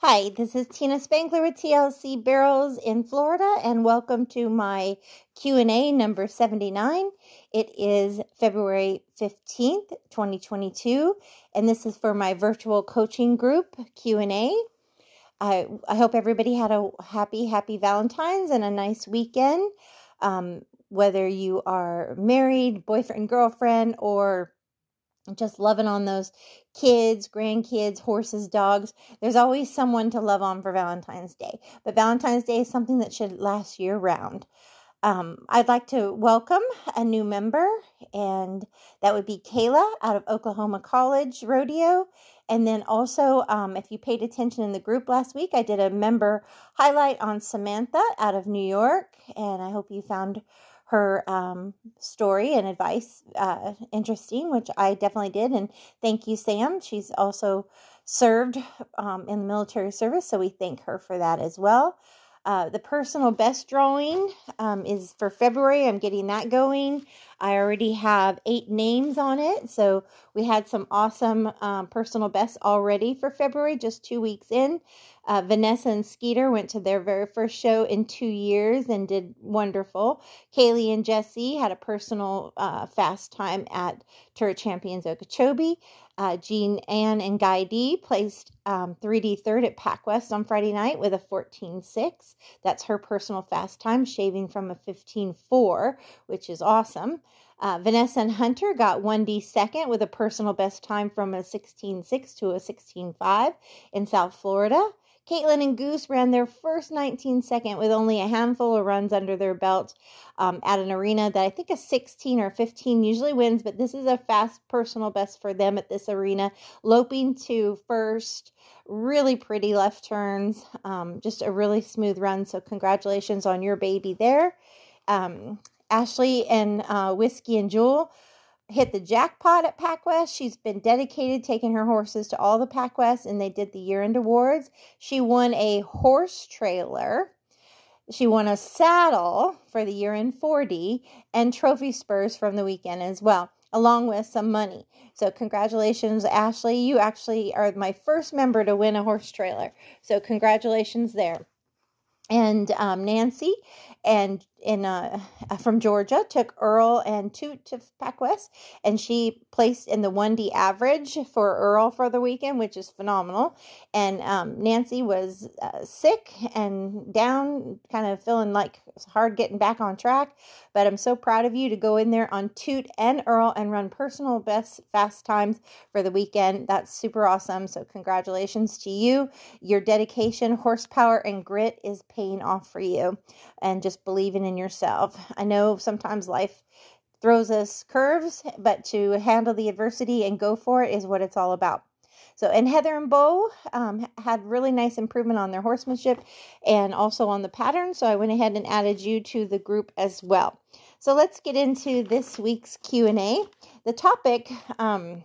Hi, this is Tina Spangler with TLC Barrels in Florida and welcome to my Q&A number 79. It is February 15th, 2022, and this is for my virtual coaching group Q&A. I, I hope everybody had a happy, happy Valentine's and a nice weekend. Um, whether you are married, boyfriend, girlfriend, or just loving on those kids, grandkids, horses, dogs. There's always someone to love on for Valentine's Day. But Valentine's Day is something that should last year round. Um, I'd like to welcome a new member, and that would be Kayla out of Oklahoma College Rodeo. And then also, um, if you paid attention in the group last week, I did a member highlight on Samantha out of New York, and I hope you found her um, story and advice uh, interesting, which I definitely did. And thank you, Sam. She's also served um, in the military service, so we thank her for that as well. Uh, the personal best drawing um, is for February. I'm getting that going. I already have eight names on it. So we had some awesome um, personal bests already for February, just two weeks in. Uh, Vanessa and Skeeter went to their very first show in two years and did wonderful. Kaylee and Jesse had a personal uh, fast time at Tour Champions Okeechobee. Uh, Jean Ann and Guy D placed um, 3D third at PacWest on Friday night with a 14.6. That's her personal fast time, shaving from a 15.4, which is awesome. Uh, Vanessa and Hunter got 1D second with a personal best time from a 16.6 to a 16.5 in South Florida. Caitlin and Goose ran their first 19 second with only a handful of runs under their belt um, at an arena that I think a 16 or 15 usually wins, but this is a fast personal best for them at this arena. Loping to first, really pretty left turns, um, just a really smooth run. So, congratulations on your baby there. Um, Ashley and uh, Whiskey and Jewel hit the jackpot at PacWest. She's been dedicated taking her horses to all the PacWest, and they did the year end awards. She won a horse trailer. She won a saddle for the year end 40 and trophy spurs from the weekend as well, along with some money. So, congratulations, Ashley. You actually are my first member to win a horse trailer. So, congratulations there and um, Nancy and in uh, from Georgia took Earl and Toot to PacWest, and she placed in the 1D average for Earl for the weekend, which is phenomenal. And um, Nancy was uh, sick and down, kind of feeling like it's hard getting back on track. But I'm so proud of you to go in there on Toot and Earl and run personal best fast times for the weekend. That's super awesome. So congratulations to you. Your dedication, horsepower, and grit is paying off for you, and just believing in yourself. I know sometimes life throws us curves, but to handle the adversity and go for it is what it's all about. So, and Heather and Bo um, had really nice improvement on their horsemanship and also on the pattern. So I went ahead and added you to the group as well. So let's get into this week's Q and A. The topic um,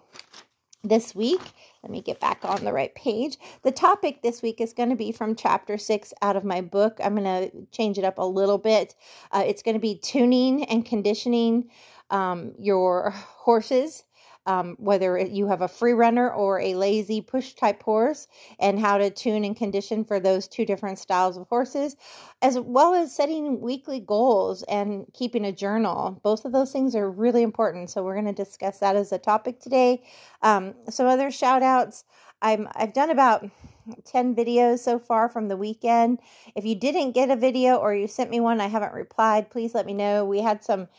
this week. Let me get back on the right page. The topic this week is going to be from chapter six out of my book. I'm going to change it up a little bit. Uh, it's going to be tuning and conditioning um, your horses um, whether you have a free runner or a lazy push type horse, and how to tune and condition for those two different styles of horses, as well as setting weekly goals and keeping a journal. Both of those things are really important. So, we're going to discuss that as a topic today. Um, some other shout outs I'm, I've done about 10 videos so far from the weekend. If you didn't get a video or you sent me one, I haven't replied, please let me know. We had some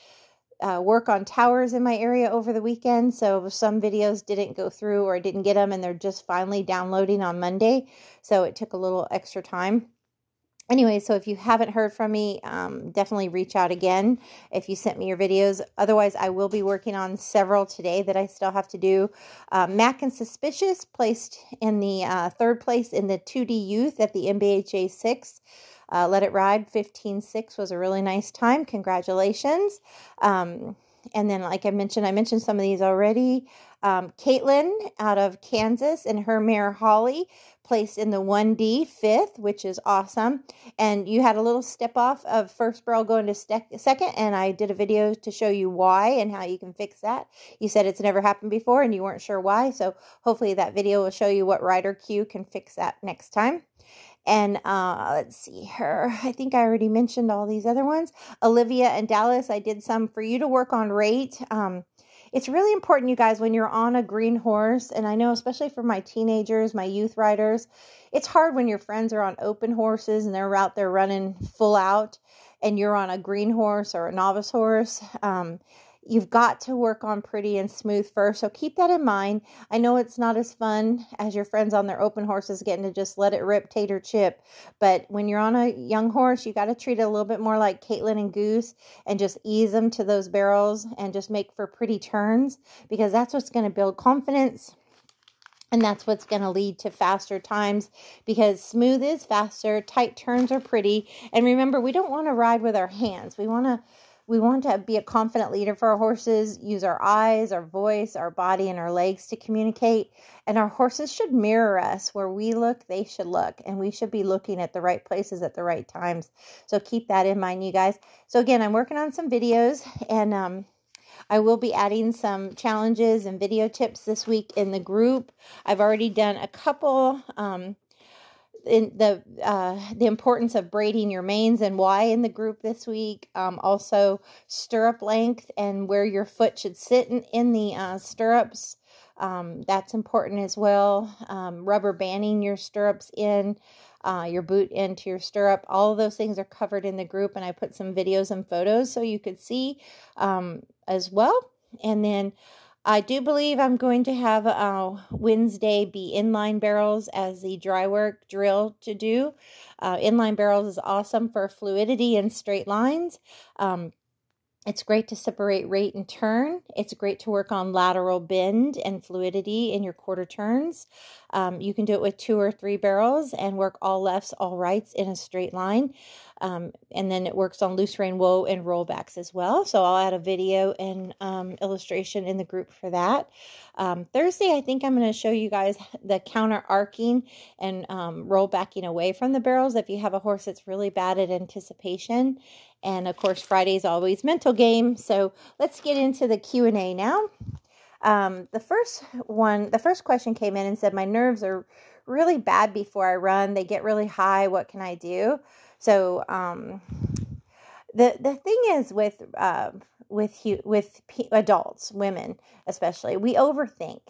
uh, work on towers in my area over the weekend, so some videos didn't go through or I didn't get them, and they're just finally downloading on Monday. So it took a little extra time. Anyway, so if you haven't heard from me, um, definitely reach out again if you sent me your videos. Otherwise, I will be working on several today that I still have to do. Uh, Mac and Suspicious placed in the uh, third place in the 2D Youth at the NBHA 6. Uh, Let It Ride 15.6 was a really nice time. Congratulations. Um, and then, like I mentioned, I mentioned some of these already. Um, Caitlin out of Kansas and her mare Holly placed in the 1D fifth, which is awesome. And you had a little step off of first barrel going to second, and I did a video to show you why and how you can fix that. You said it's never happened before and you weren't sure why, so hopefully that video will show you what rider cue can fix that next time. And uh, let's see her. I think I already mentioned all these other ones. Olivia and Dallas, I did some for you to work on rate. Um, it's really important, you guys, when you're on a green horse, and I know especially for my teenagers, my youth riders, it's hard when your friends are on open horses and they're out there running full out, and you're on a green horse or a novice horse. Um, You've got to work on pretty and smooth first. So keep that in mind. I know it's not as fun as your friends on their open horses getting to just let it rip tater chip. But when you're on a young horse, you got to treat it a little bit more like Caitlin and Goose and just ease them to those barrels and just make for pretty turns because that's what's going to build confidence. And that's what's going to lead to faster times because smooth is faster, tight turns are pretty. And remember, we don't want to ride with our hands. We want to we want to be a confident leader for our horses, use our eyes, our voice, our body, and our legs to communicate. And our horses should mirror us. Where we look, they should look. And we should be looking at the right places at the right times. So keep that in mind, you guys. So, again, I'm working on some videos and um, I will be adding some challenges and video tips this week in the group. I've already done a couple. Um, in the uh, the importance of braiding your manes and why in the group this week. Um, also, stirrup length and where your foot should sit in, in the uh, stirrups. Um, that's important as well. Um, rubber banding your stirrups in, uh, your boot into your stirrup. All those things are covered in the group, and I put some videos and photos so you could see um, as well. And then I do believe I'm going to have uh, Wednesday be inline barrels as the dry work drill to do. Uh, inline barrels is awesome for fluidity and straight lines. Um, it's great to separate rate and turn. It's great to work on lateral bend and fluidity in your quarter turns. Um, you can do it with two or three barrels and work all lefts, all rights in a straight line. Um, and then it works on loose rein whoa and rollbacks as well. So I'll add a video and um, illustration in the group for that. Um, Thursday, I think I'm going to show you guys the counter arcing and um, roll backing away from the barrels if you have a horse that's really bad at anticipation. And of course, Friday is always mental game. So let's get into the Q&A now. Um, the first one, the first question came in and said, my nerves are really bad before I run. They get really high. What can I do? So um, the the thing is with uh, with with adults, women especially, we overthink.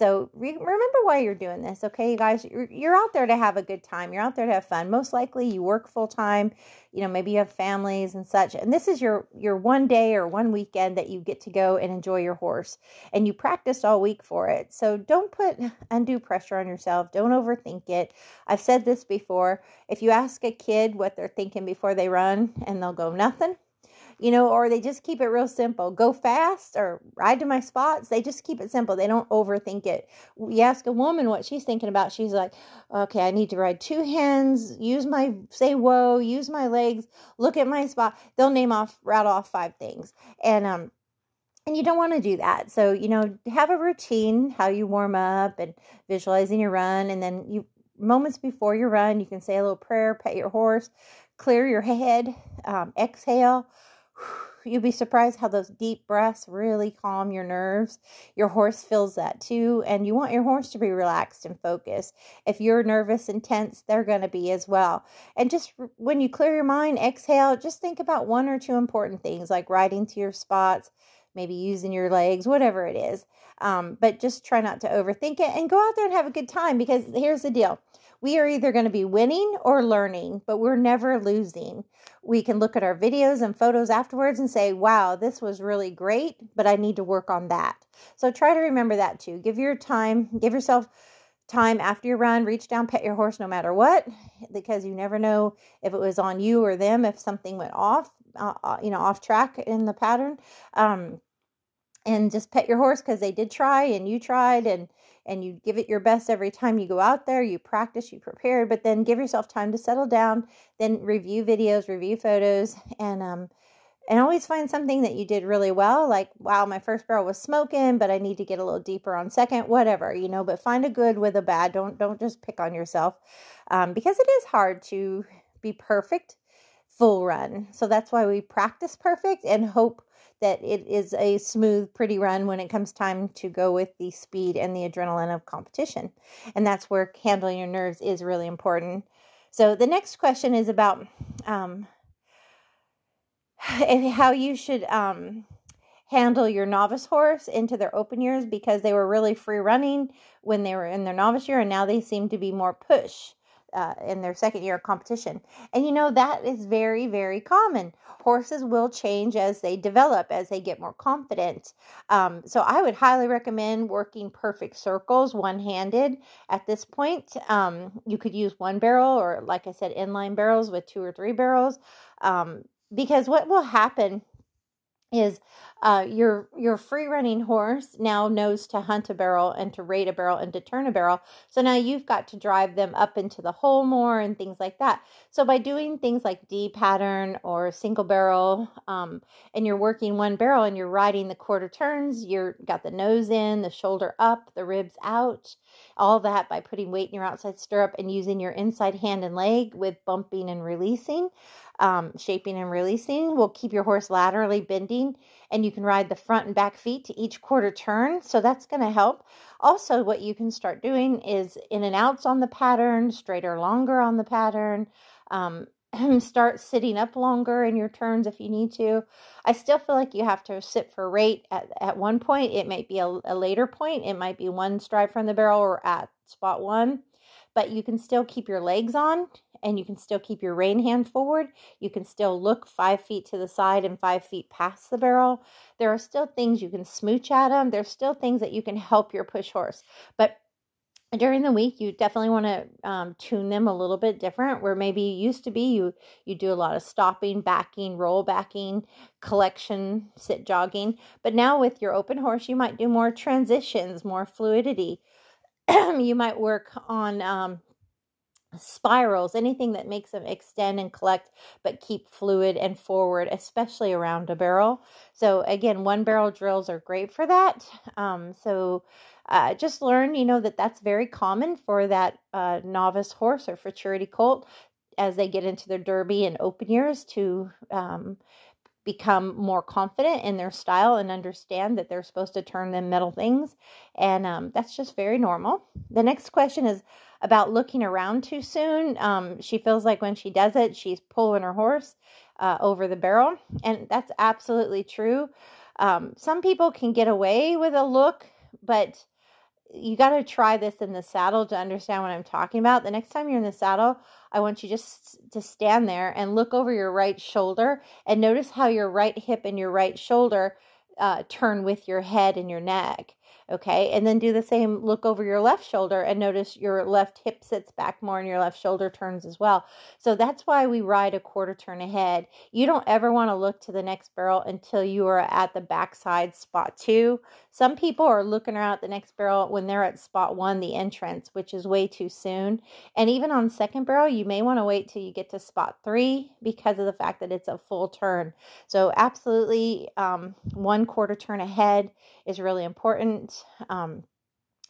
So re- remember why you're doing this, okay, you guys? You're, you're out there to have a good time. You're out there to have fun. Most likely, you work full time. You know, maybe you have families and such, and this is your your one day or one weekend that you get to go and enjoy your horse, and you practiced all week for it. So don't put undue pressure on yourself. Don't overthink it. I've said this before. If you ask a kid what they're thinking before they run, and they'll go nothing you know, or they just keep it real simple. Go fast or ride to my spots. They just keep it simple. They don't overthink it. You ask a woman what she's thinking about. She's like, okay, I need to ride two hands, use my, say whoa, use my legs, look at my spot. They'll name off, rattle off five things. And, um, and you don't want to do that. So, you know, have a routine, how you warm up and visualizing your run. And then you, moments before your run, you can say a little prayer, pet your horse, clear your head, um, exhale You'll be surprised how those deep breaths really calm your nerves. Your horse feels that too, and you want your horse to be relaxed and focused. If you're nervous and tense, they're going to be as well. And just when you clear your mind, exhale, just think about one or two important things like riding to your spots, maybe using your legs, whatever it is. Um, but just try not to overthink it and go out there and have a good time because here's the deal we are either going to be winning or learning, but we're never losing. We can look at our videos and photos afterwards and say, wow, this was really great, but I need to work on that. So try to remember that too. Give your time, give yourself time after your run, reach down, pet your horse no matter what, because you never know if it was on you or them, if something went off, uh, uh you know, off track in the pattern. Um, and just pet your horse because they did try and you tried and and you give it your best every time you go out there you practice you prepare but then give yourself time to settle down then review videos review photos and um, and always find something that you did really well like wow my first barrel was smoking but i need to get a little deeper on second whatever you know but find a good with a bad don't don't just pick on yourself um, because it is hard to be perfect full run so that's why we practice perfect and hope that it is a smooth pretty run when it comes time to go with the speed and the adrenaline of competition. And that's where handling your nerves is really important. So the next question is about um, how you should um, handle your novice horse into their open years because they were really free running when they were in their novice year and now they seem to be more push uh, in their second year of competition. And you know, that is very, very common. Horses will change as they develop, as they get more confident. Um, so I would highly recommend working perfect circles one handed at this point. Um, you could use one barrel or, like I said, inline barrels with two or three barrels. Um, because what will happen is uh, your your free running horse now knows to hunt a barrel and to rate a barrel and to turn a barrel. So now you've got to drive them up into the hole more and things like that. So by doing things like D pattern or single barrel, um, and you're working one barrel and you're riding the quarter turns, you're got the nose in, the shoulder up, the ribs out, all that by putting weight in your outside stirrup and using your inside hand and leg with bumping and releasing um, shaping and releasing will keep your horse laterally bending and you can ride the front and back feet to each quarter turn so that's going to help. Also what you can start doing is in and outs on the pattern straighter longer on the pattern um, start sitting up longer in your turns if you need to. I still feel like you have to sit for rate at, at one point. It might be a, a later point. It might be one stride from the barrel or at spot one but you can still keep your legs on and you can still keep your rein hand forward. You can still look five feet to the side and five feet past the barrel. There are still things you can smooch at them. There's still things that you can help your push horse. But during the week you definitely want to um, tune them a little bit different where maybe you used to be you you do a lot of stopping backing roll backing collection sit jogging but now with your open horse you might do more transitions more fluidity you might work on um, spirals, anything that makes them extend and collect but keep fluid and forward, especially around a barrel. So, again, one barrel drills are great for that. Um, so, uh, just learn, you know, that that's very common for that uh, novice horse or futurity colt as they get into their derby and open years to um, become more confident in their style and understand that they're supposed to turn them metal things. And um, that's just very normal. The next question is about looking around too soon. Um, she feels like when she does it, she's pulling her horse uh, over the barrel. And that's absolutely true. Um, some people can get away with a look, but you got to try this in the saddle to understand what I'm talking about. The next time you're in the saddle, I want you just to stand there and look over your right shoulder and notice how your right hip and your right shoulder uh, turn with your head and your neck. Okay. And then do the same look over your left shoulder and notice your left hip sits back more and your left shoulder turns as well. So that's why we ride a quarter turn ahead. You don't ever want to look to the next barrel until you are at the backside spot two. Some people are looking around at the next barrel when they're at spot one, the entrance, which is way too soon. And even on second barrel, you may want to wait till you get to spot three because of the fact that it's a full turn. So, absolutely, um, one quarter turn ahead is really important. Um,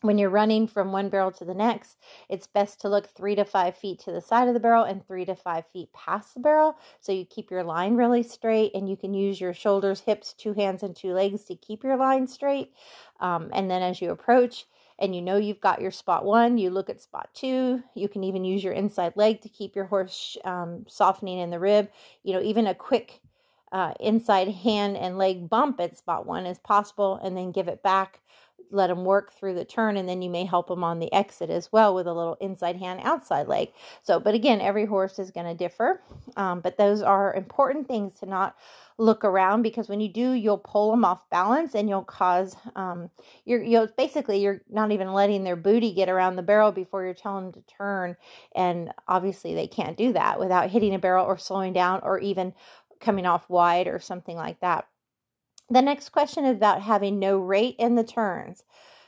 when you're running from one barrel to the next, it's best to look three to five feet to the side of the barrel and three to five feet past the barrel. So you keep your line really straight and you can use your shoulders, hips, two hands, and two legs to keep your line straight. Um, and then as you approach, and you know you've got your spot one, you look at spot two. You can even use your inside leg to keep your horse um, softening in the rib. You know, even a quick uh, inside hand and leg bump at spot one is possible, and then give it back let them work through the turn and then you may help them on the exit as well with a little inside hand outside leg. So but again every horse is going to differ um, but those are important things to not look around because when you do you'll pull them off balance and you'll cause um, you're you'll basically you're not even letting their booty get around the barrel before you're telling them to turn. And obviously they can't do that without hitting a barrel or slowing down or even coming off wide or something like that the next question is about having no rate in the turns.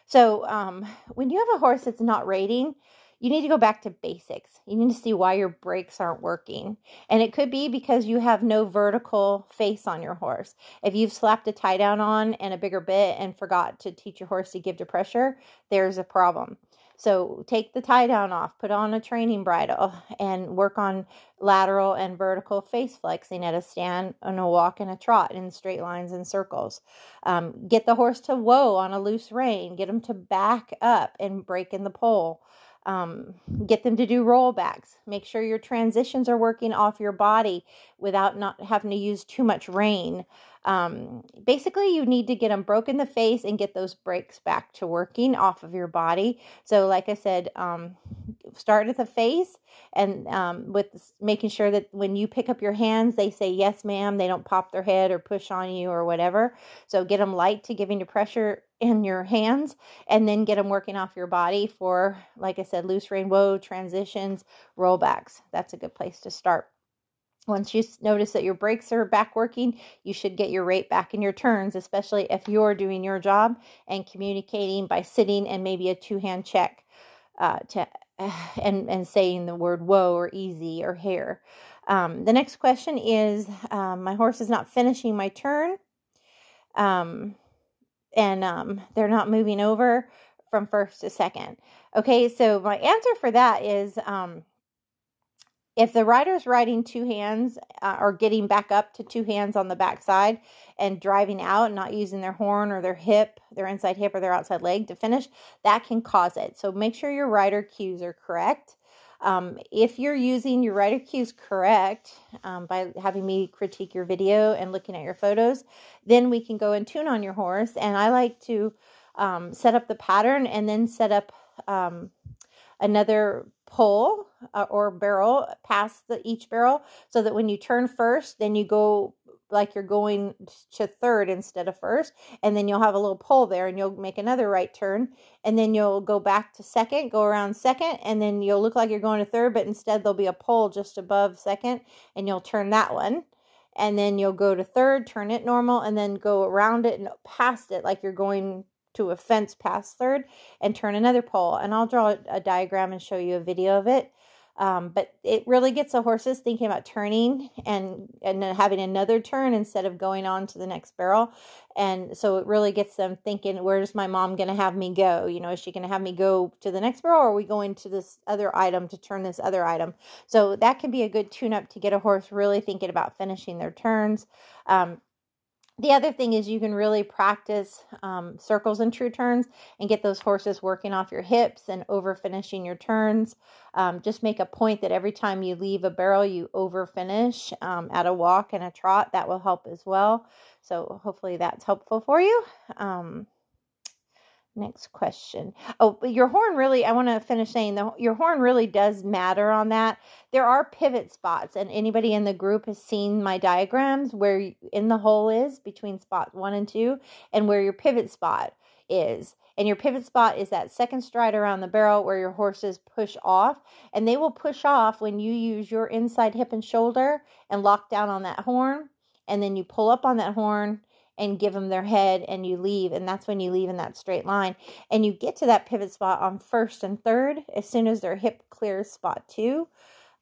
So, um, when you have a horse that's not rating, you need to go back to basics. You need to see why your brakes aren't working. And it could be because you have no vertical face on your horse. If you've slapped a tie down on and a bigger bit and forgot to teach your horse to give to pressure, there's a problem. So take the tie down off, put on a training bridle, and work on lateral and vertical face flexing at a stand, on a walk, and a trot in straight lines and circles. Um, get the horse to whoa on a loose rein. Get them to back up and break in the pole. Um, get them to do rollbacks. Make sure your transitions are working off your body without not having to use too much rein. Um, basically, you need to get them broke in the face and get those brakes back to working off of your body. So, like I said, um, start at the face and um, with making sure that when you pick up your hands, they say yes, ma'am. They don't pop their head or push on you or whatever. So, get them light to giving you pressure in your hands and then get them working off your body for, like I said, loose rainbow transitions, rollbacks. That's a good place to start. Once you notice that your brakes are back working, you should get your rate back in your turns, especially if you're doing your job and communicating by sitting and maybe a two hand check uh, to and and saying the word whoa or easy or hair. Um, the next question is um, my horse is not finishing my turn, um, and um, they're not moving over from first to second. Okay, so my answer for that is um, if the rider's riding two hands uh, or getting back up to two hands on the backside and driving out and not using their horn or their hip, their inside hip or their outside leg to finish, that can cause it. So make sure your rider cues are correct. Um, if you're using your rider cues correct um, by having me critique your video and looking at your photos, then we can go and tune on your horse. And I like to um, set up the pattern and then set up um, another pole uh, or barrel past the each barrel so that when you turn first then you go like you're going to third instead of first and then you'll have a little pole there and you'll make another right turn and then you'll go back to second go around second and then you'll look like you're going to third but instead there'll be a pole just above second and you'll turn that one and then you'll go to third turn it normal and then go around it and past it like you're going to a fence past third and turn another pole. And I'll draw a diagram and show you a video of it. Um, but it really gets the horses thinking about turning and and having another turn instead of going on to the next barrel. And so it really gets them thinking, where's my mom going to have me go? You know, is she going to have me go to the next barrel or are we going to this other item to turn this other item? So that can be a good tune up to get a horse really thinking about finishing their turns. Um, the other thing is you can really practice um, circles and true turns and get those horses working off your hips and over finishing your turns. Um, just make a point that every time you leave a barrel, you over finish um, at a walk and a trot. That will help as well. So hopefully that's helpful for you. Next question. Oh, your horn really, I want to finish saying the, your horn really does matter on that. There are pivot spots, and anybody in the group has seen my diagrams where in the hole is between spot one and two, and where your pivot spot is. And your pivot spot is that second stride around the barrel where your horses push off, and they will push off when you use your inside hip and shoulder and lock down on that horn, and then you pull up on that horn and give them their head and you leave and that's when you leave in that straight line and you get to that pivot spot on first and third as soon as their hip clears spot two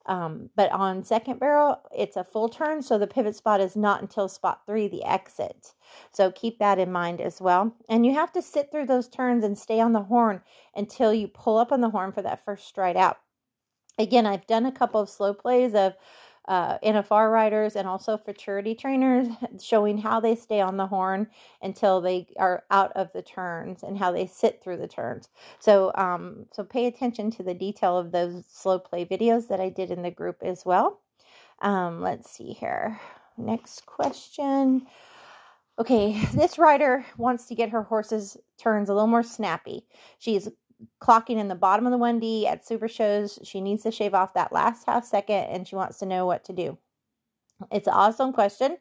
um, but on second barrel it's a full turn so the pivot spot is not until spot three the exit. So keep that in mind as well and you have to sit through those turns and stay on the horn until you pull up on the horn for that first stride out. Again i've done a couple of slow plays of uh, NFR riders and also futurity trainers showing how they stay on the horn until they are out of the turns and how they sit through the turns. So, um, so pay attention to the detail of those slow play videos that I did in the group as well. Um, let's see here. Next question. Okay, this rider wants to get her horse's turns a little more snappy. She's clocking in the bottom of the 1D at super shows. She needs to shave off that last half second and she wants to know what to do. It's an awesome question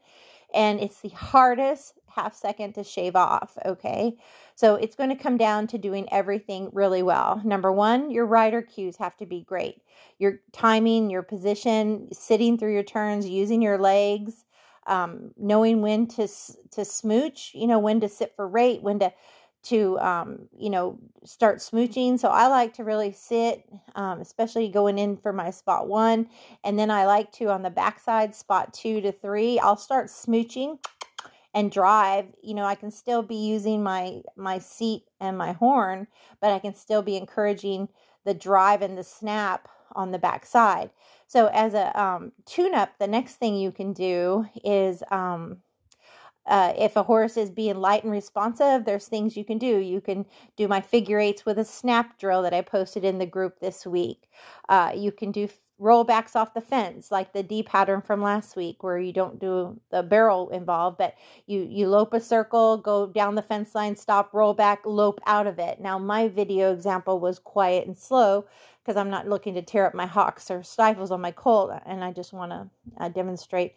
and it's the hardest half second to shave off. Okay. So it's going to come down to doing everything really well. Number one, your rider cues have to be great. Your timing, your position, sitting through your turns, using your legs, um, knowing when to to smooch, you know, when to sit for rate, when to to um, you know start smooching so i like to really sit um, especially going in for my spot one and then i like to on the backside spot two to three i'll start smooching and drive you know i can still be using my my seat and my horn but i can still be encouraging the drive and the snap on the backside. So as a um, tune up the next thing you can do is um, uh, if a horse is being light and responsive, there's things you can do. You can do my figure eights with a snap drill that I posted in the group this week. Uh, you can do rollbacks off the fence like the D pattern from last week where you don't do the barrel involved but you you lope a circle go down the fence line stop roll back lope out of it now my video example was quiet and slow because I'm not looking to tear up my hocks or stifles on my colt and I just want to uh, demonstrate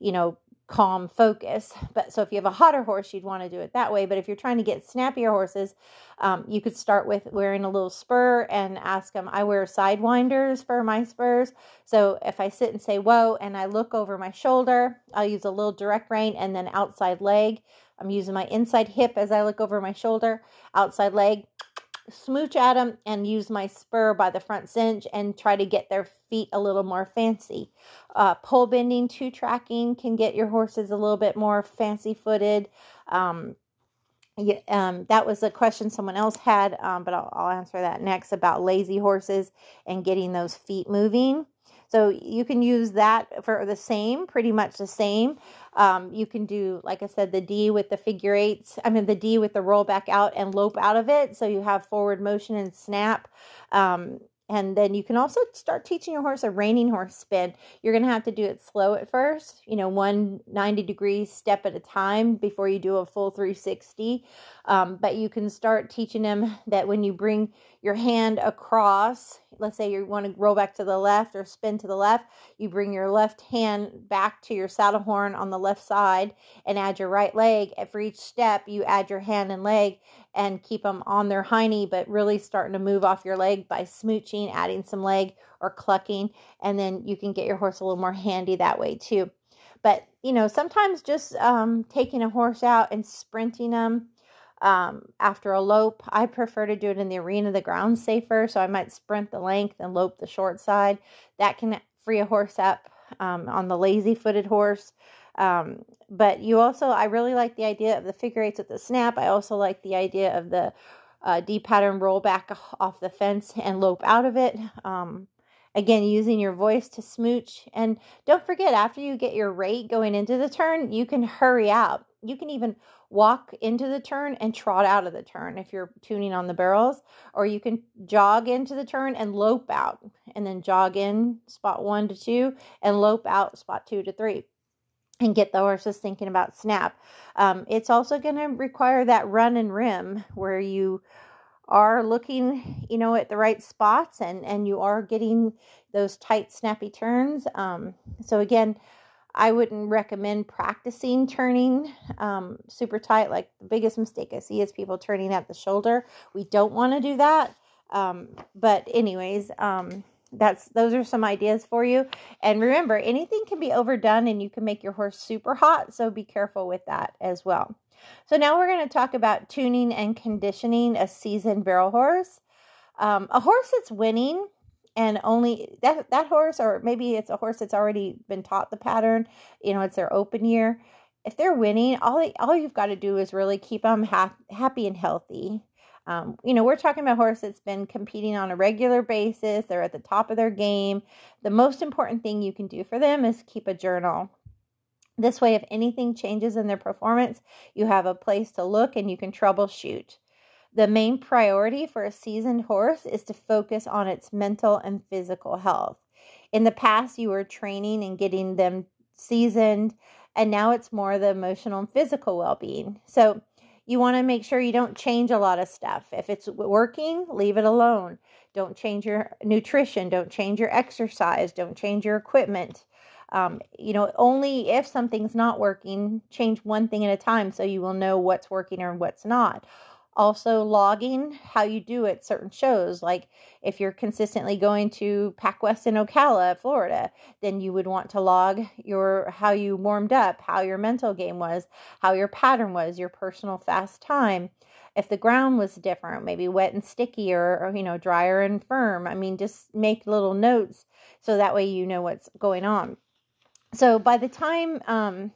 you know calm focus. But so if you have a hotter horse, you'd want to do it that way. But if you're trying to get snappier horses, um, you could start with wearing a little spur and ask them. I wear sidewinders for my spurs. So if I sit and say, whoa, and I look over my shoulder, I'll use a little direct rein and then outside leg. I'm using my inside hip as I look over my shoulder, outside leg smooch at them and use my spur by the front cinch and try to get their feet a little more fancy. Uh, pole bending, two tracking can get your horses a little bit more fancy footed. Um, yeah, um, that was a question someone else had, um, but I'll, I'll answer that next about lazy horses and getting those feet moving. So you can use that for the same, pretty much the same. Um, you can do, like I said, the D with the figure eights. I mean, the D with the roll back out and lope out of it. So you have forward motion and snap. Um, and then you can also start teaching your horse a reining horse spin. You're going to have to do it slow at first, you know, one 90 degree step at a time before you do a full 360. Um, but you can start teaching them that when you bring your hand across, let's say you want to roll back to the left or spin to the left, you bring your left hand back to your saddle horn on the left side and add your right leg. For each step, you add your hand and leg and keep them on their hiney, but really starting to move off your leg by smooching, adding some leg or clucking, and then you can get your horse a little more handy that way too. But you know, sometimes just um, taking a horse out and sprinting them um, after a lope. I prefer to do it in the arena. The ground's safer, so I might sprint the length and lope the short side. That can free a horse up um, on the lazy footed horse. Um, but you also, I really like the idea of the figure eights with the snap. I also like the idea of the uh, D pattern roll back off the fence and lope out of it. Um, again, using your voice to smooch. And don't forget, after you get your rate going into the turn, you can hurry out. You can even walk into the turn and trot out of the turn if you're tuning on the barrels, or you can jog into the turn and lope out, and then jog in spot one to two and lope out spot two to three and get the horses thinking about snap. Um, it's also going to require that run and rim where you are looking, you know, at the right spots and and you are getting those tight, snappy turns. Um, so again, I wouldn't recommend practicing turning um, super tight. Like the biggest mistake I see is people turning at the shoulder. We don't want to do that. Um, but anyways, um, that's those are some ideas for you. And remember, anything can be overdone and you can make your horse super hot. So be careful with that as well. So now we're going to talk about tuning and conditioning a seasoned barrel horse. Um, a horse that's winning and only that that horse or maybe it's a horse that's already been taught the pattern you know it's their open year if they're winning all they, all you've got to do is really keep them ha- happy and healthy. Um, you know we're talking about horse that's been competing on a regular basis they're at the top of their game. The most important thing you can do for them is keep a journal. This way if anything changes in their performance you have a place to look and you can troubleshoot the main priority for a seasoned horse is to focus on its mental and physical health. In the past, you were training and getting them seasoned, and now it's more the emotional and physical well being. So, you want to make sure you don't change a lot of stuff. If it's working, leave it alone. Don't change your nutrition. Don't change your exercise. Don't change your equipment. Um, you know, only if something's not working, change one thing at a time so you will know what's working or what's not also logging how you do at certain shows like if you're consistently going to pac west in ocala florida then you would want to log your how you warmed up how your mental game was how your pattern was your personal fast time if the ground was different, maybe wet and sticky or, or, you know, drier and firm. I mean, just make little notes so that way you know what's going on. So by the time, um,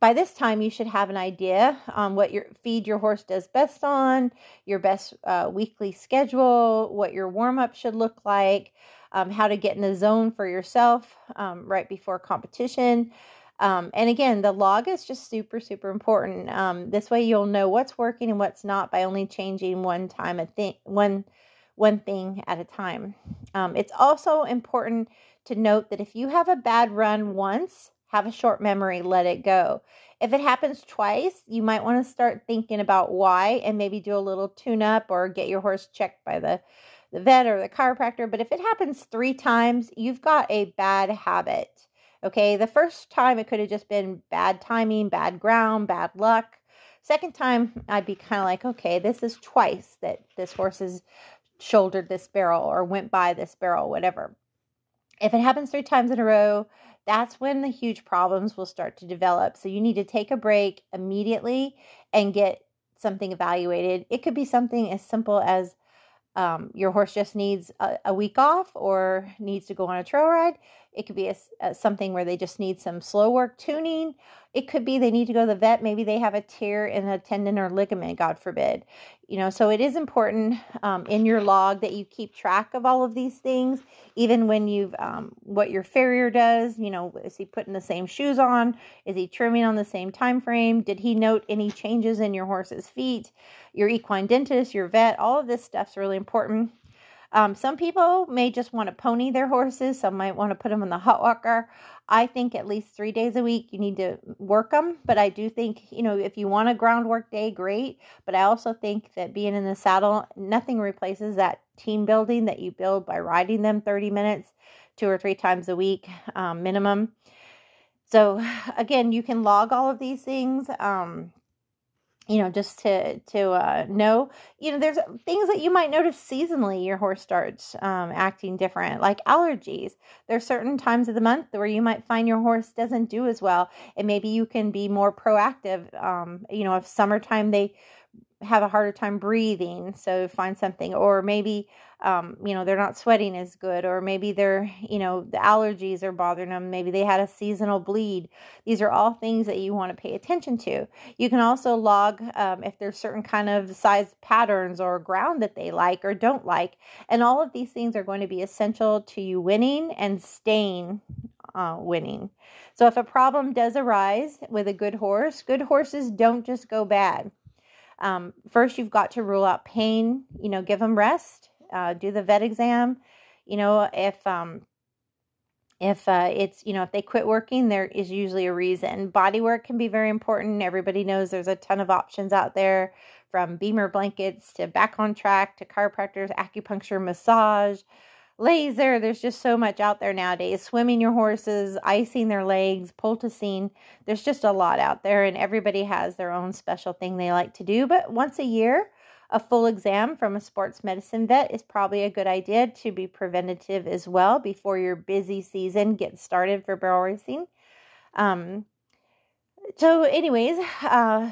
by this time you should have an idea on what your feed your horse does best on, your best uh, weekly schedule, what your warm up should look like, um, how to get in the zone for yourself um, right before competition. Um, and again, the log is just super, super important. Um, this way, you'll know what's working and what's not by only changing one time a thing, one one thing at a time. Um, it's also important to note that if you have a bad run once, have a short memory, let it go. If it happens twice, you might want to start thinking about why and maybe do a little tune up or get your horse checked by the the vet or the chiropractor. But if it happens three times, you've got a bad habit. Okay, the first time it could have just been bad timing, bad ground, bad luck. Second time, I'd be kind of like, okay, this is twice that this horse has shouldered this barrel or went by this barrel, whatever. If it happens three times in a row, that's when the huge problems will start to develop. So you need to take a break immediately and get something evaluated. It could be something as simple as um, your horse just needs a, a, week off or needs to go on a trail ride. It could be a, a, something where they just need some slow work tuning. It could be they need to go to the vet. Maybe they have a tear in a tendon or ligament, God forbid. You know, so it is important um, in your log that you keep track of all of these things, even when you've um, what your farrier does. You know, is he putting the same shoes on? Is he trimming on the same time frame? Did he note any changes in your horse's feet? Your equine dentist, your vet, all of this stuff's really important. Um, some people may just want to pony their horses. Some might want to put them in the hot walker. I think at least three days a week you need to work them. But I do think, you know, if you want a groundwork day, great. But I also think that being in the saddle, nothing replaces that team building that you build by riding them 30 minutes, two or three times a week um, minimum. So again, you can log all of these things. Um, you know just to to uh, know you know there's things that you might notice seasonally your horse starts um, acting different like allergies. There's certain times of the month where you might find your horse doesn't do as well and maybe you can be more proactive um, you know if summertime they have a harder time breathing so find something or maybe um, you know they're not sweating as good or maybe they're you know the allergies are bothering them maybe they had a seasonal bleed. These are all things that you want to pay attention to. You can also log um, if there's certain kind of size patterns or ground that they like or don't like and all of these things are going to be essential to you winning and staying uh, winning. So if a problem does arise with a good horse good horses don't just go bad um, first, you've got to rule out pain. You know, give them rest. Uh, do the vet exam. You know, if um, if uh, it's you know if they quit working, there is usually a reason. Body work can be very important. Everybody knows there's a ton of options out there, from Bemer blankets to back on track to chiropractors, acupuncture, massage laser. There's just so much out there nowadays. Swimming your horses, icing their legs, poulticing. There's just a lot out there, and everybody has their own special thing they like to do. But once a year, a full exam from a sports medicine vet is probably a good idea to be preventative as well before your busy season gets started for barrel racing. Um, so, anyways, uh,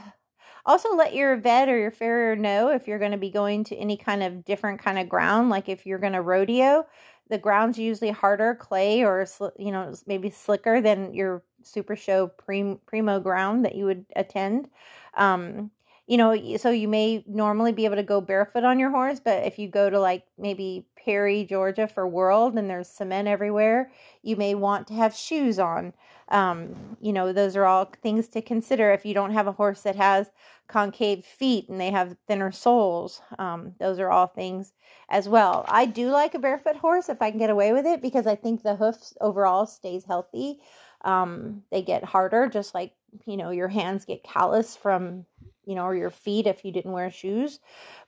also, let your vet or your farrier know if you're going to be going to any kind of different kind of ground, like if you're going to rodeo. The ground's usually harder, clay, or you know maybe slicker than your super show primo ground that you would attend. Um, you know, so you may normally be able to go barefoot on your horse, but if you go to like maybe Perry, Georgia for World and there's cement everywhere, you may want to have shoes on. Um, you know, those are all things to consider if you don't have a horse that has concave feet and they have thinner soles. Um, those are all things as well. I do like a barefoot horse if I can get away with it because I think the hoofs overall stays healthy. Um, they get harder, just like you know your hands get callous from you know, or your feet if you didn't wear shoes.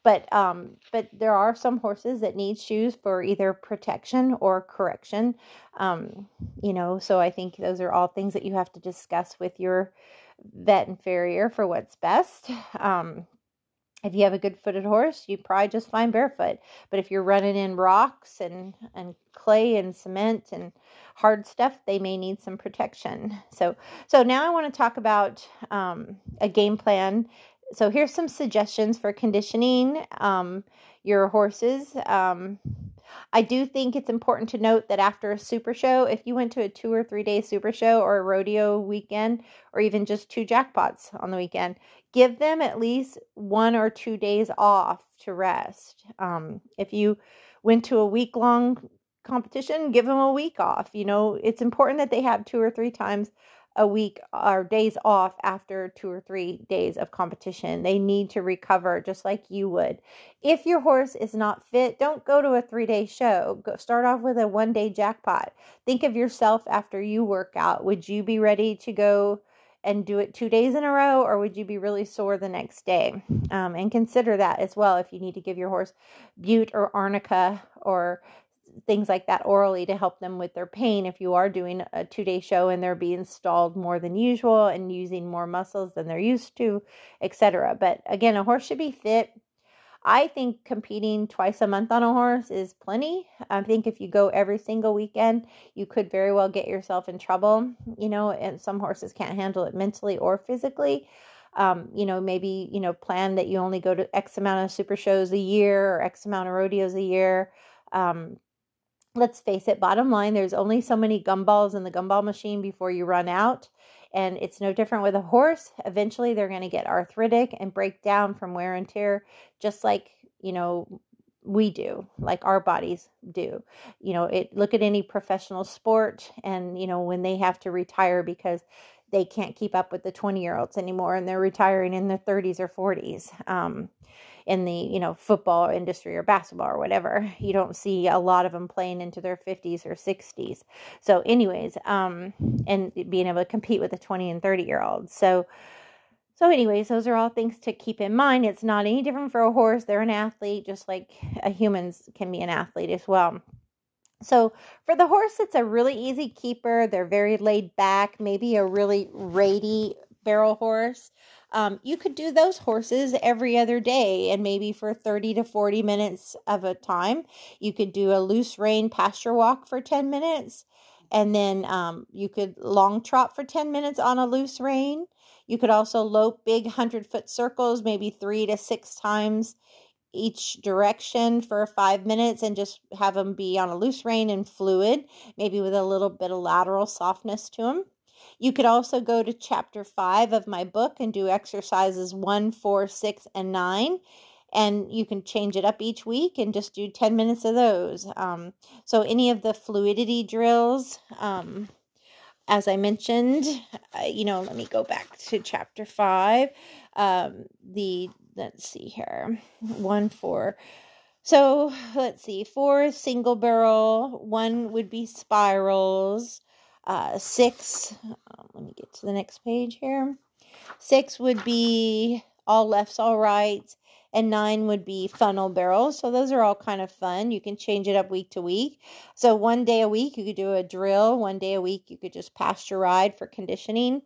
But um, but there are some horses that need shoes for either protection or correction. Um, you know, so I think those are all things that you have to discuss with your vet and farrier for what's best. Um, if you have a good footed horse, you probably just fine barefoot. But if you're running in rocks and, and clay and cement and hard stuff, they may need some protection. So, so now I want to talk about um, a game plan so here's some suggestions for conditioning um, your horses. Um, I do think it's important to note that after a super show, if you went to a two or three day super show or a rodeo weekend, or even just two jackpots on the weekend, give them at least one or two days off to rest. Um, if you went to a week long competition, give them a week off. You know, it's important that they have two or three times a week or days off after two or three days of competition. They need to recover just like you would. If your horse is not fit, don't go to a three day show. Go start off with a one day jackpot. Think of yourself after you work out. Would you be ready to go? And do it two days in a row, or would you be really sore the next day? Um, and consider that as well if you need to give your horse bute or arnica or things like that orally to help them with their pain if you are doing a two day show and they're being stalled more than usual and using more muscles than they're used to, etc. But again, a horse should be fit. I think competing twice a month on a horse is plenty. I think if you go every single weekend, you could very well get yourself in trouble, you know, and some horses can't handle it mentally or physically. Um, you know, maybe, you know, plan that you only go to X amount of super shows a year or X amount of rodeos a year. Um, let's face it, bottom line, there's only so many gumballs in the gumball machine before you run out. And it's no different with a horse. Eventually, they're going to get arthritic and break down from wear and tear, just like, you know, we do, like our bodies do. You know, it look at any professional sport and, you know, when they have to retire because they can't keep up with the 20 year olds anymore and they're retiring in their 30s or 40s. Um, in the you know football industry or basketball or whatever you don't see a lot of them playing into their 50s or 60s so anyways um and being able to compete with the 20 and 30 year olds so so anyways those are all things to keep in mind. It's not any different for a horse. They're an athlete just like a humans can be an athlete as well. So for the horse, it's a really easy keeper. They're very laid back, maybe a really rady barrel horse. Um, you could do those horses every other day and maybe for 30 to 40 minutes of a time. You could do a loose rein pasture walk for 10 minutes. And then um, you could long trot for 10 minutes on a loose rein. You could also lope big 100 foot circles, maybe three to six times each direction for five minutes and just have them be on a loose rein and fluid, maybe with a little bit of lateral softness to them. You could also go to chapter five of my book and do exercises one, four, six, and nine. And you can change it up each week and just do 10 minutes of those. Um, so, any of the fluidity drills, um, as I mentioned, uh, you know, let me go back to chapter five. Um, the, let's see here, one, four. So let's see, four single barrel, one would be spirals, uh, six, um, let me get to the next page here. Six would be all lefts, all rights, and nine would be funnel barrels. So those are all kind of fun. You can change it up week to week. So one day a week you could do a drill. One day a week you could just pasture ride for conditioning.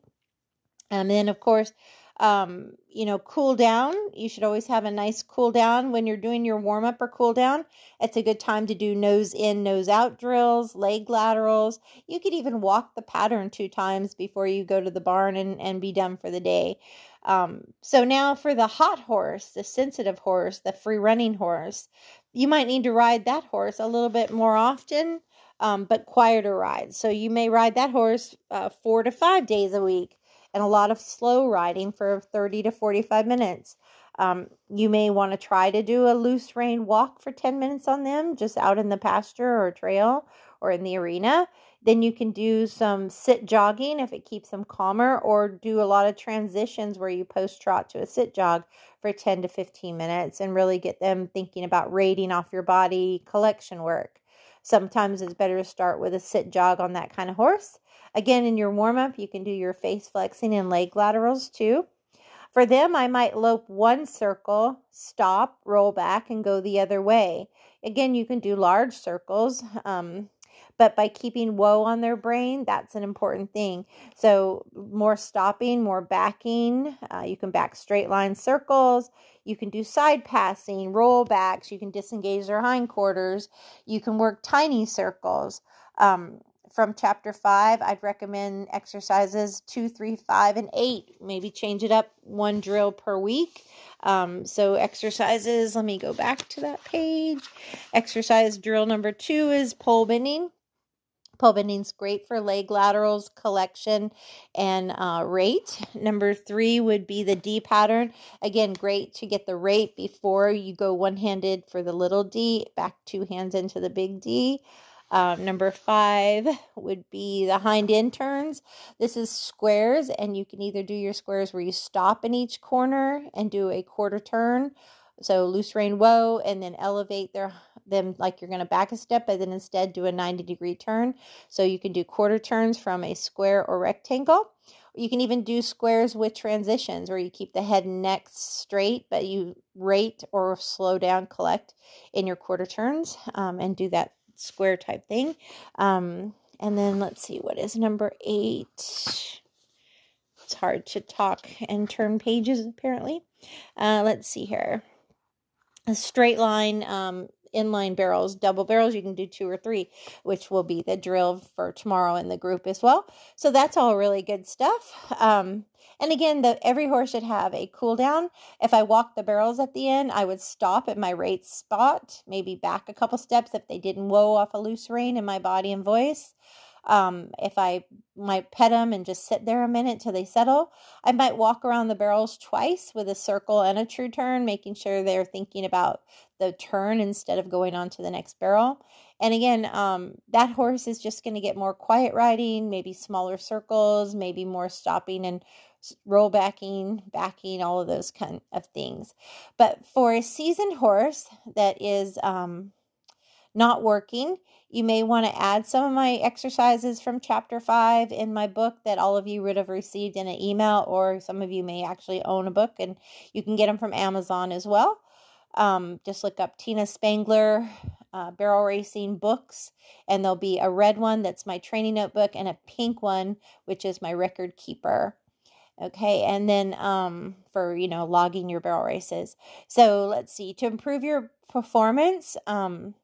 And then of course um, you know, cool down. You should always have a nice cool down when you're doing your warm up or cool down. It's a good time to do nose in, nose out drills, leg laterals. You could even walk the pattern two times before you go to the barn and, and be done for the day. Um, so now for the hot horse, the sensitive horse, the free running horse, you might need to ride that horse a little bit more often. Um, but quieter rides. So you may ride that horse uh, four to five days a week and a lot of slow riding for 30 to 45 minutes. Um, you may want to try to do a loose rein walk for 10 minutes on them, just out in the pasture or trail or in the arena. Then you can do some sit jogging if it keeps them calmer, or do a lot of transitions where you post trot to a sit jog for 10 to 15 minutes and really get them thinking about rating off your body collection work. Sometimes it's better to start with a sit jog on that kind of horse Again, in your warm up, you can do your face flexing and leg laterals too. For them, I might lope one circle, stop, roll back, and go the other way. Again, you can do large circles, um, but by keeping whoa on their brain, that's an important thing. So, more stopping, more backing. Uh, you can back straight line circles. You can do side passing, roll backs. You can disengage their hindquarters. You can work tiny circles. Um, from chapter five, I'd recommend exercises two, three, five, and eight. Maybe change it up one drill per week. Um, so, exercises, let me go back to that page. Exercise drill number two is pole bending. Pole bending's great for leg laterals, collection, and uh, rate. Number three would be the D pattern. Again, great to get the rate before you go one handed for the little D, back two hands into the big D. Um, number five would be the hind end turns. This is squares, and you can either do your squares where you stop in each corner and do a quarter turn. So loose rein whoa, and then elevate their them like you're going to back a step, but then instead do a 90 degree turn. So you can do quarter turns from a square or rectangle. You can even do squares with transitions where you keep the head and neck straight, but you rate or slow down, collect in your quarter turns um, and do that square type thing. Um, and then let's see, what is number eight? It's hard to talk and turn pages apparently. Uh, let's see here. A straight line um, inline barrels, double barrels, you can do two or three, which will be the drill for tomorrow in the group as well. So that's all really good stuff. Um, and again, the, every horse should have a cool down. If I walk the barrels at the end, I would stop at my rate spot, maybe back a couple steps if they didn't whoa off a loose rein in my body and voice. Um, if I might pet them and just sit there a minute till they settle, I might walk around the barrels twice with a circle and a true turn, making sure they're thinking about the turn instead of going on to the next barrel. And again, um, that horse is just going to get more quiet riding, maybe smaller circles, maybe more stopping and roll backing, backing, all of those kind of things. But for a seasoned horse that is um, not working, you may want to add some of my exercises from chapter five in my book that all of you would have received in an email, or some of you may actually own a book and you can get them from Amazon as well. Um, just look up Tina Spangler uh, barrel racing books, and there'll be a red one that's my training notebook, and a pink one, which is my record keeper. Okay, and then um, for you know logging your barrel races. So let's see to improve your performance. Um,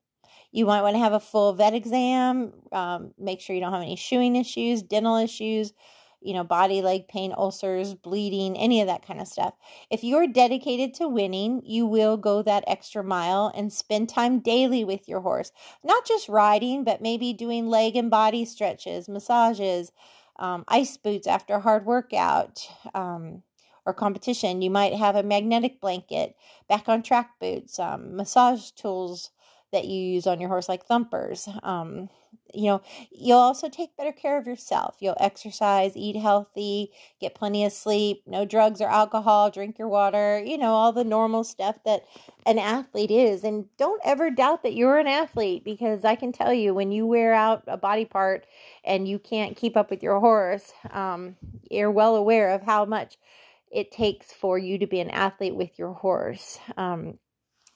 you might want to have a full vet exam. Um, make sure you don't have any shoeing issues, dental issues, you know, body, leg pain, ulcers, bleeding, any of that kind of stuff. If you're dedicated to winning, you will go that extra mile and spend time daily with your horse. Not just riding, but maybe doing leg and body stretches, massages, um, ice boots after a hard workout. Um, or competition, you might have a magnetic blanket, back on track boots, um, massage tools that you use on your horse, like thumpers. Um, you know, you'll also take better care of yourself. You'll exercise, eat healthy, get plenty of sleep, no drugs or alcohol, drink your water, you know, all the normal stuff that an athlete is. And don't ever doubt that you're an athlete because I can tell you when you wear out a body part and you can't keep up with your horse, um, you're well aware of how much it takes for you to be an athlete with your horse. Um,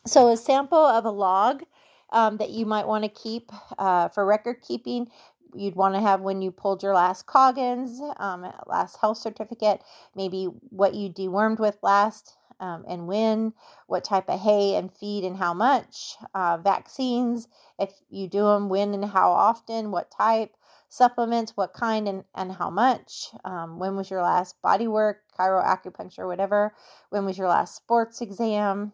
so, a sample of a log um, that you might want to keep uh, for record keeping. You'd want to have when you pulled your last Coggins, um, last health certificate, maybe what you dewormed with last um, and when, what type of hay and feed and how much, uh, vaccines, if you do them, when and how often, what type, supplements, what kind and, and how much, um, when was your last body work, chiro acupuncture, whatever, when was your last sports exam,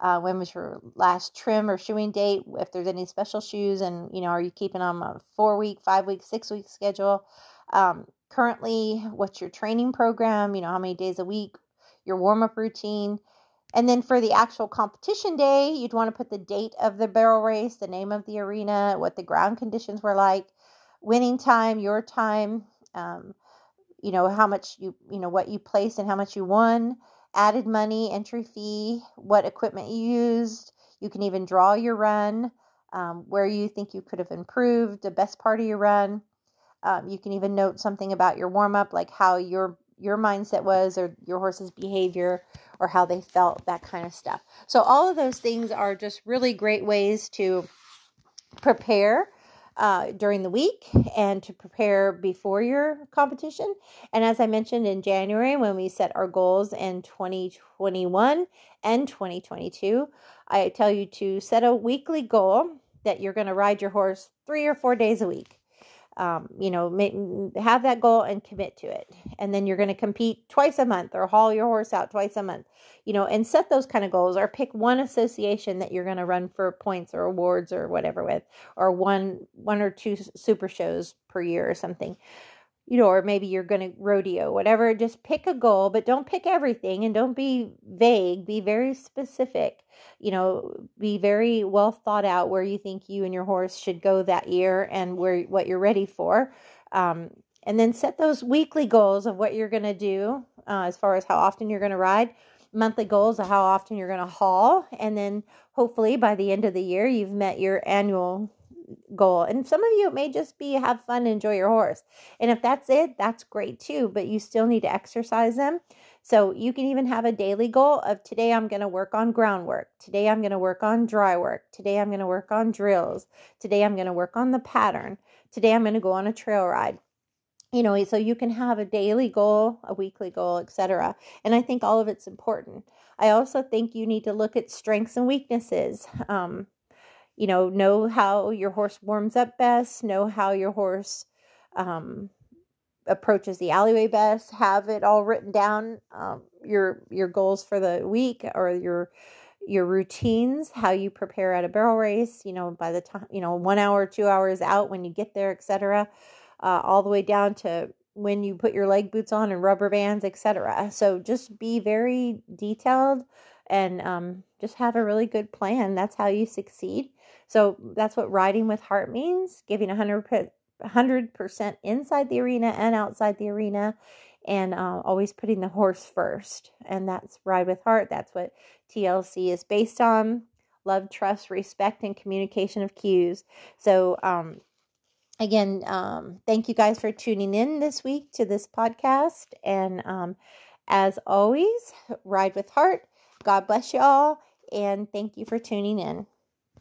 uh, when was your last trim or shoeing date? If there's any special shoes, and you know, are you keeping them on a four week, five week, six week schedule? Um, currently, what's your training program? You know, how many days a week? Your warm up routine. And then for the actual competition day, you'd want to put the date of the barrel race, the name of the arena, what the ground conditions were like, winning time, your time, um, you know, how much you, you know, what you placed and how much you won added money, entry fee, what equipment you used. You can even draw your run, um, where you think you could have improved, the best part of your run. Um, you can even note something about your warm up, like how your your mindset was, or your horse's behavior, or how they felt, that kind of stuff. So all of those things are just really great ways to prepare uh, during the week and to prepare before your competition. And as I mentioned in January, when we set our goals in 2021 and 2022, I tell you to set a weekly goal that you're going to ride your horse three or four days a week. Um, you know, have that goal and commit to it. And then you're going to compete twice a month or haul your horse out twice a month, you know, and set those kind of goals or pick one association that you're going to run for points or awards or whatever with, or one, one or two super shows per year or something you know, or maybe you're going to rodeo, whatever. Just pick a goal, but don't pick everything and don't be vague. Be very specific. You know, be very well thought out where you think you and your horse should go that year and where what you're ready for. Um, and then set those weekly goals of what you're going to do uh, as far as how often you're going to ride monthly goals of how often you're going to haul and then hopefully by the end of the year you've met your annual goal. And some of you, it may just be have fun, enjoy your horse. And if that's it, that's great too, but you still need to exercise them. So you can even have a daily goal of today I'm going to work on groundwork. Today I'm going to work on dry work. Today I'm going to work on drills. Today I'm going to work on the pattern. Today I'm going to go on a trail ride you know so you can have a daily goal a weekly goal etc and i think all of it's important i also think you need to look at strengths and weaknesses um, you know, know how your horse warms up best, know how your horse um, approaches the alleyway best, have it all written down, um, your your goals for the week or your your routines, how you prepare at a barrel race, you know, by the time, you know, one hour, two hours out when you get there, etc., uh, all the way down to when you put your leg boots on and rubber bands, etc. So just be very detailed and um, just have a really good plan. That's how you succeed. So that's what riding with heart means giving 100%, 100% inside the arena and outside the arena, and uh, always putting the horse first. And that's Ride with Heart. That's what TLC is based on love, trust, respect, and communication of cues. So, um, again, um, thank you guys for tuning in this week to this podcast. And um, as always, ride with heart. God bless you all, and thank you for tuning in.